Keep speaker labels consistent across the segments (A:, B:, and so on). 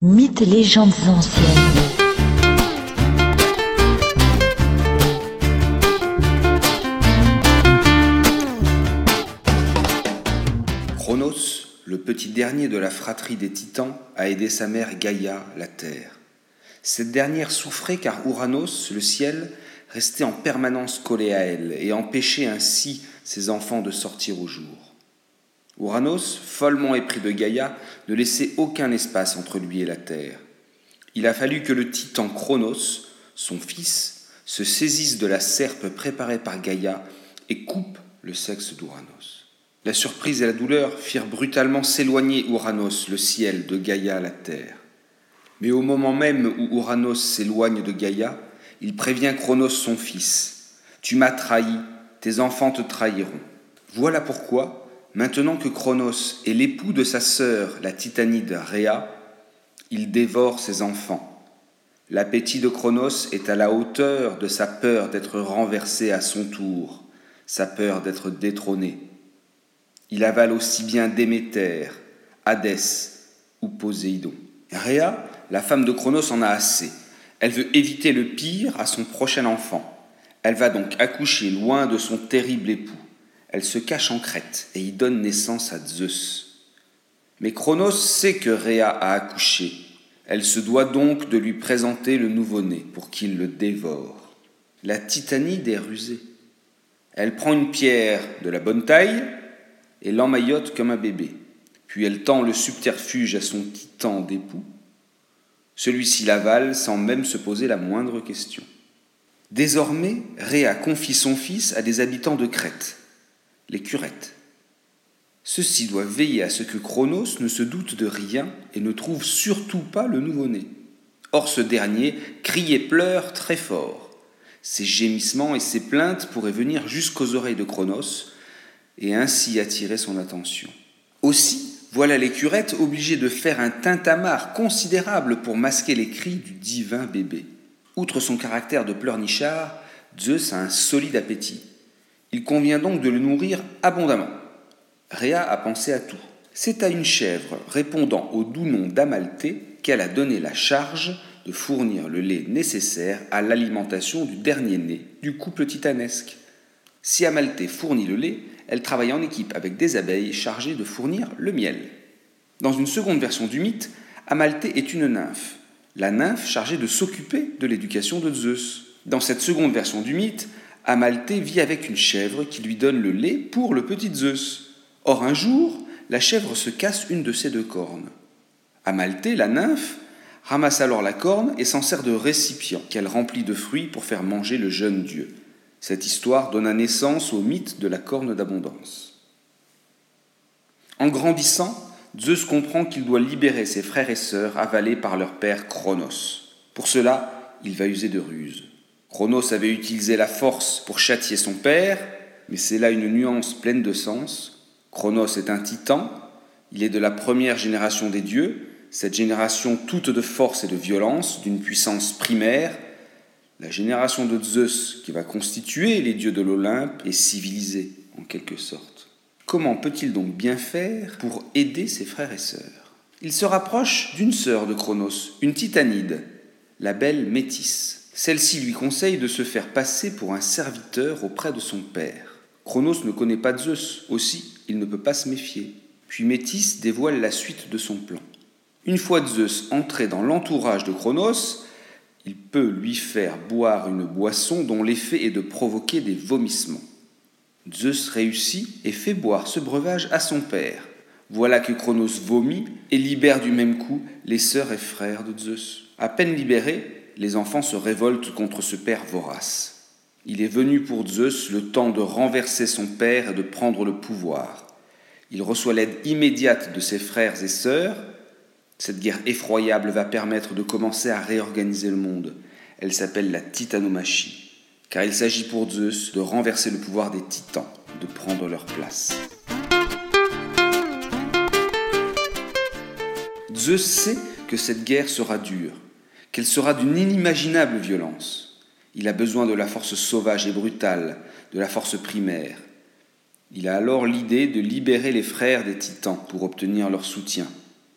A: Mythes et légendes anciennes.
B: Chronos, le petit dernier de la fratrie des Titans, a aidé sa mère Gaïa, la Terre. Cette dernière souffrait car Ouranos, le ciel, restait en permanence collé à elle et empêchait ainsi ses enfants de sortir au jour. Ouranos, follement épris de Gaïa, ne laissait aucun espace entre lui et la terre. Il a fallu que le titan Chronos, son fils, se saisisse de la serpe préparée par Gaïa et coupe le sexe d'Ouranos. La surprise et la douleur firent brutalement s'éloigner Ouranos, le ciel, de Gaïa, la terre. Mais au moment même où Ouranos s'éloigne de Gaïa, il prévient Chronos, son fils. Tu m'as trahi, tes enfants te trahiront. Voilà pourquoi, Maintenant que Chronos est l'époux de sa sœur, la titanide Rhea, il dévore ses enfants. L'appétit de Chronos est à la hauteur de sa peur d'être renversé à son tour, sa peur d'être détrôné. Il avale aussi bien Déméter, Hadès ou Poséidon. Rhea, la femme de Chronos, en a assez. Elle veut éviter le pire à son prochain enfant. Elle va donc accoucher loin de son terrible époux. Elle se cache en Crète et y donne naissance à Zeus. Mais Chronos sait que Rhea a accouché. Elle se doit donc de lui présenter le nouveau-né pour qu'il le dévore. La titanide est rusée. Elle prend une pierre de la bonne taille et l'emmaillote comme un bébé. Puis elle tend le subterfuge à son titan d'époux. Celui-ci l'avale sans même se poser la moindre question. Désormais, Rhea confie son fils à des habitants de Crète les curettes. Ceux-ci doivent veiller à ce que Chronos ne se doute de rien et ne trouve surtout pas le nouveau-né. Or ce dernier crie et pleure très fort. Ses gémissements et ses plaintes pourraient venir jusqu'aux oreilles de Chronos et ainsi attirer son attention. Aussi, voilà les curettes obligées de faire un tintamarre considérable pour masquer les cris du divin bébé. Outre son caractère de pleurnichard, Zeus a un solide appétit. Il convient donc de le nourrir abondamment. Rhea a pensé à tout. C'est à une chèvre répondant au doux nom d'Amalthée qu'elle a donné la charge de fournir le lait nécessaire à l'alimentation du dernier né du couple titanesque. Si Amalthée fournit le lait, elle travaille en équipe avec des abeilles chargées de fournir le miel. Dans une seconde version du mythe, Amalthée est une nymphe, la nymphe chargée de s'occuper de l'éducation de Zeus. Dans cette seconde version du mythe, Amalthée vit avec une chèvre qui lui donne le lait pour le petit Zeus. Or un jour, la chèvre se casse une de ses deux cornes. Amalthée, la nymphe, ramasse alors la corne et s'en sert de récipient qu'elle remplit de fruits pour faire manger le jeune dieu. Cette histoire donna naissance au mythe de la corne d'abondance. En grandissant, Zeus comprend qu'il doit libérer ses frères et sœurs avalés par leur père Chronos. Pour cela, il va user de ruses. Chronos avait utilisé la force pour châtier son père, mais c'est là une nuance pleine de sens. Chronos est un titan, il est de la première génération des dieux, cette génération toute de force et de violence, d'une puissance primaire. La génération de Zeus, qui va constituer les dieux de l'Olympe, est civilisée, en quelque sorte. Comment peut-il donc bien faire pour aider ses frères et sœurs? Il se rapproche d'une sœur de Chronos, une titanide, la belle Métis. Celle-ci lui conseille de se faire passer pour un serviteur auprès de son père. Chronos ne connaît pas Zeus, aussi il ne peut pas se méfier. Puis Métis dévoile la suite de son plan. Une fois Zeus entré dans l'entourage de Chronos, il peut lui faire boire une boisson dont l'effet est de provoquer des vomissements. Zeus réussit et fait boire ce breuvage à son père. Voilà que Chronos vomit et libère du même coup les sœurs et frères de Zeus. À peine libérés, les enfants se révoltent contre ce père vorace. Il est venu pour Zeus le temps de renverser son père et de prendre le pouvoir. Il reçoit l'aide immédiate de ses frères et sœurs. Cette guerre effroyable va permettre de commencer à réorganiser le monde. Elle s'appelle la titanomachie, car il s'agit pour Zeus de renverser le pouvoir des titans, de prendre leur place. Zeus sait que cette guerre sera dure, qu'elle sera d'une inimaginable violence. Il a besoin de la force sauvage et brutale, de la force primaire. Il a alors l'idée de libérer les frères des titans pour obtenir leur soutien.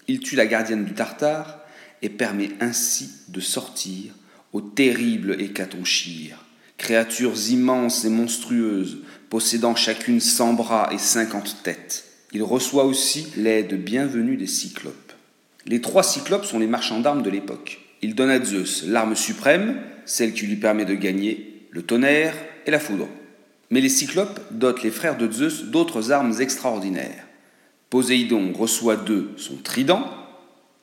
B: Il tue la gardienne du Tartare et permet ainsi de sortir au terrible Hécatonchire, créatures immenses et monstrueuses, possédant chacune cent bras et cinquante têtes. Il reçoit aussi l'aide bienvenue des cyclopes. Les trois cyclopes sont les marchands d'armes de l'époque. Il donne à Zeus l'arme suprême, celle qui lui permet de gagner, le tonnerre et la foudre. Mais les cyclopes dotent les frères de Zeus d'autres armes extraordinaires. Poséidon reçoit d'eux son trident,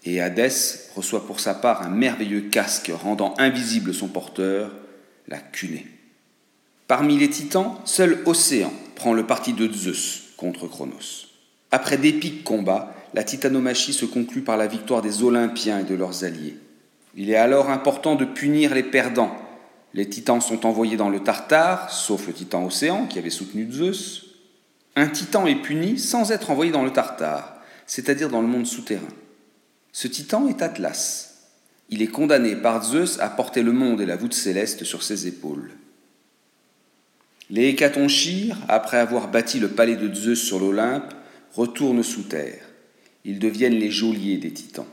B: et Hadès reçoit pour sa part un merveilleux casque rendant invisible son porteur, la cunée. Parmi les titans, seul Océan prend le parti de Zeus contre Cronos. Après d'épiques combats, la titanomachie se conclut par la victoire des Olympiens et de leurs alliés. Il est alors important de punir les perdants. Les titans sont envoyés dans le Tartare, sauf le titan Océan qui avait soutenu Zeus. Un titan est puni sans être envoyé dans le Tartare, c'est-à-dire dans le monde souterrain. Ce titan est Atlas. Il est condamné par Zeus à porter le monde et la voûte céleste sur ses épaules. Les Hécatonchires, après avoir bâti le palais de Zeus sur l'Olympe, retournent sous terre. Ils deviennent les geôliers des titans.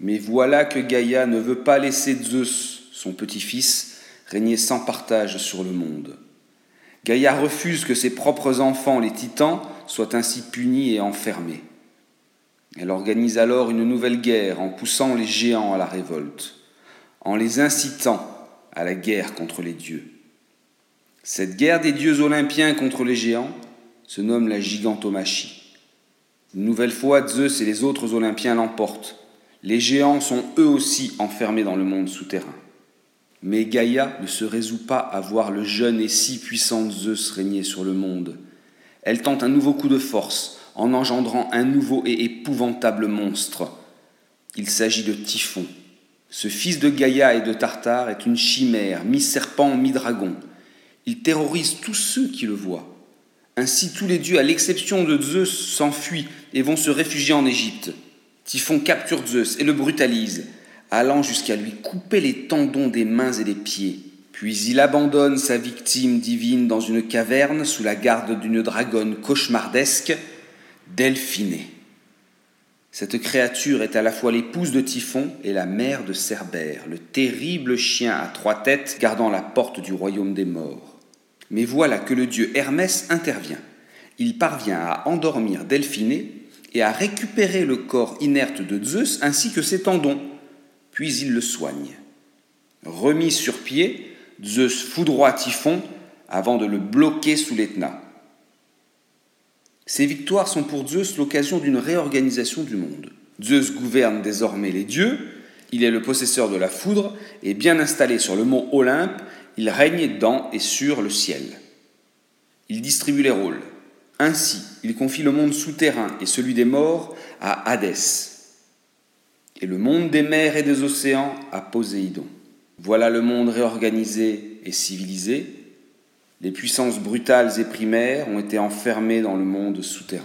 B: Mais voilà que Gaïa ne veut pas laisser Zeus, son petit-fils, régner sans partage sur le monde. Gaïa refuse que ses propres enfants, les titans, soient ainsi punis et enfermés. Elle organise alors une nouvelle guerre en poussant les géants à la révolte, en les incitant à la guerre contre les dieux. Cette guerre des dieux olympiens contre les géants se nomme la gigantomachie. Une nouvelle fois, Zeus et les autres Olympiens l'emportent. Les géants sont eux aussi enfermés dans le monde souterrain. Mais Gaïa ne se résout pas à voir le jeune et si puissant Zeus régner sur le monde. Elle tente un nouveau coup de force en engendrant un nouveau et épouvantable monstre. Il s'agit de Typhon. Ce fils de Gaïa et de Tartare est une chimère, mi-serpent, mi-dragon. Il terrorise tous ceux qui le voient. Ainsi tous les dieux, à l'exception de Zeus, s'enfuient et vont se réfugier en Égypte. Typhon capture Zeus et le brutalise, allant jusqu'à lui couper les tendons des mains et des pieds. Puis il abandonne sa victime divine dans une caverne sous la garde d'une dragonne cauchemardesque, Delphinée. Cette créature est à la fois l'épouse de Typhon et la mère de Cerbère, le terrible chien à trois têtes gardant la porte du royaume des morts. Mais voilà que le dieu Hermès intervient. Il parvient à endormir Delphinée et à récupérer le corps inerte de Zeus ainsi que ses tendons, puis il le soigne. Remis sur pied, Zeus foudroie Typhon avant de le bloquer sous l'Etna. Ces victoires sont pour Zeus l'occasion d'une réorganisation du monde. Zeus gouverne désormais les dieux, il est le possesseur de la foudre et bien installé sur le mont Olympe, il règne dans et sur le ciel. Il distribue les rôles. Ainsi, il confie le monde souterrain et celui des morts à Hadès, et le monde des mers et des océans à Poséidon. Voilà le monde réorganisé et civilisé. Les puissances brutales et primaires ont été enfermées dans le monde souterrain.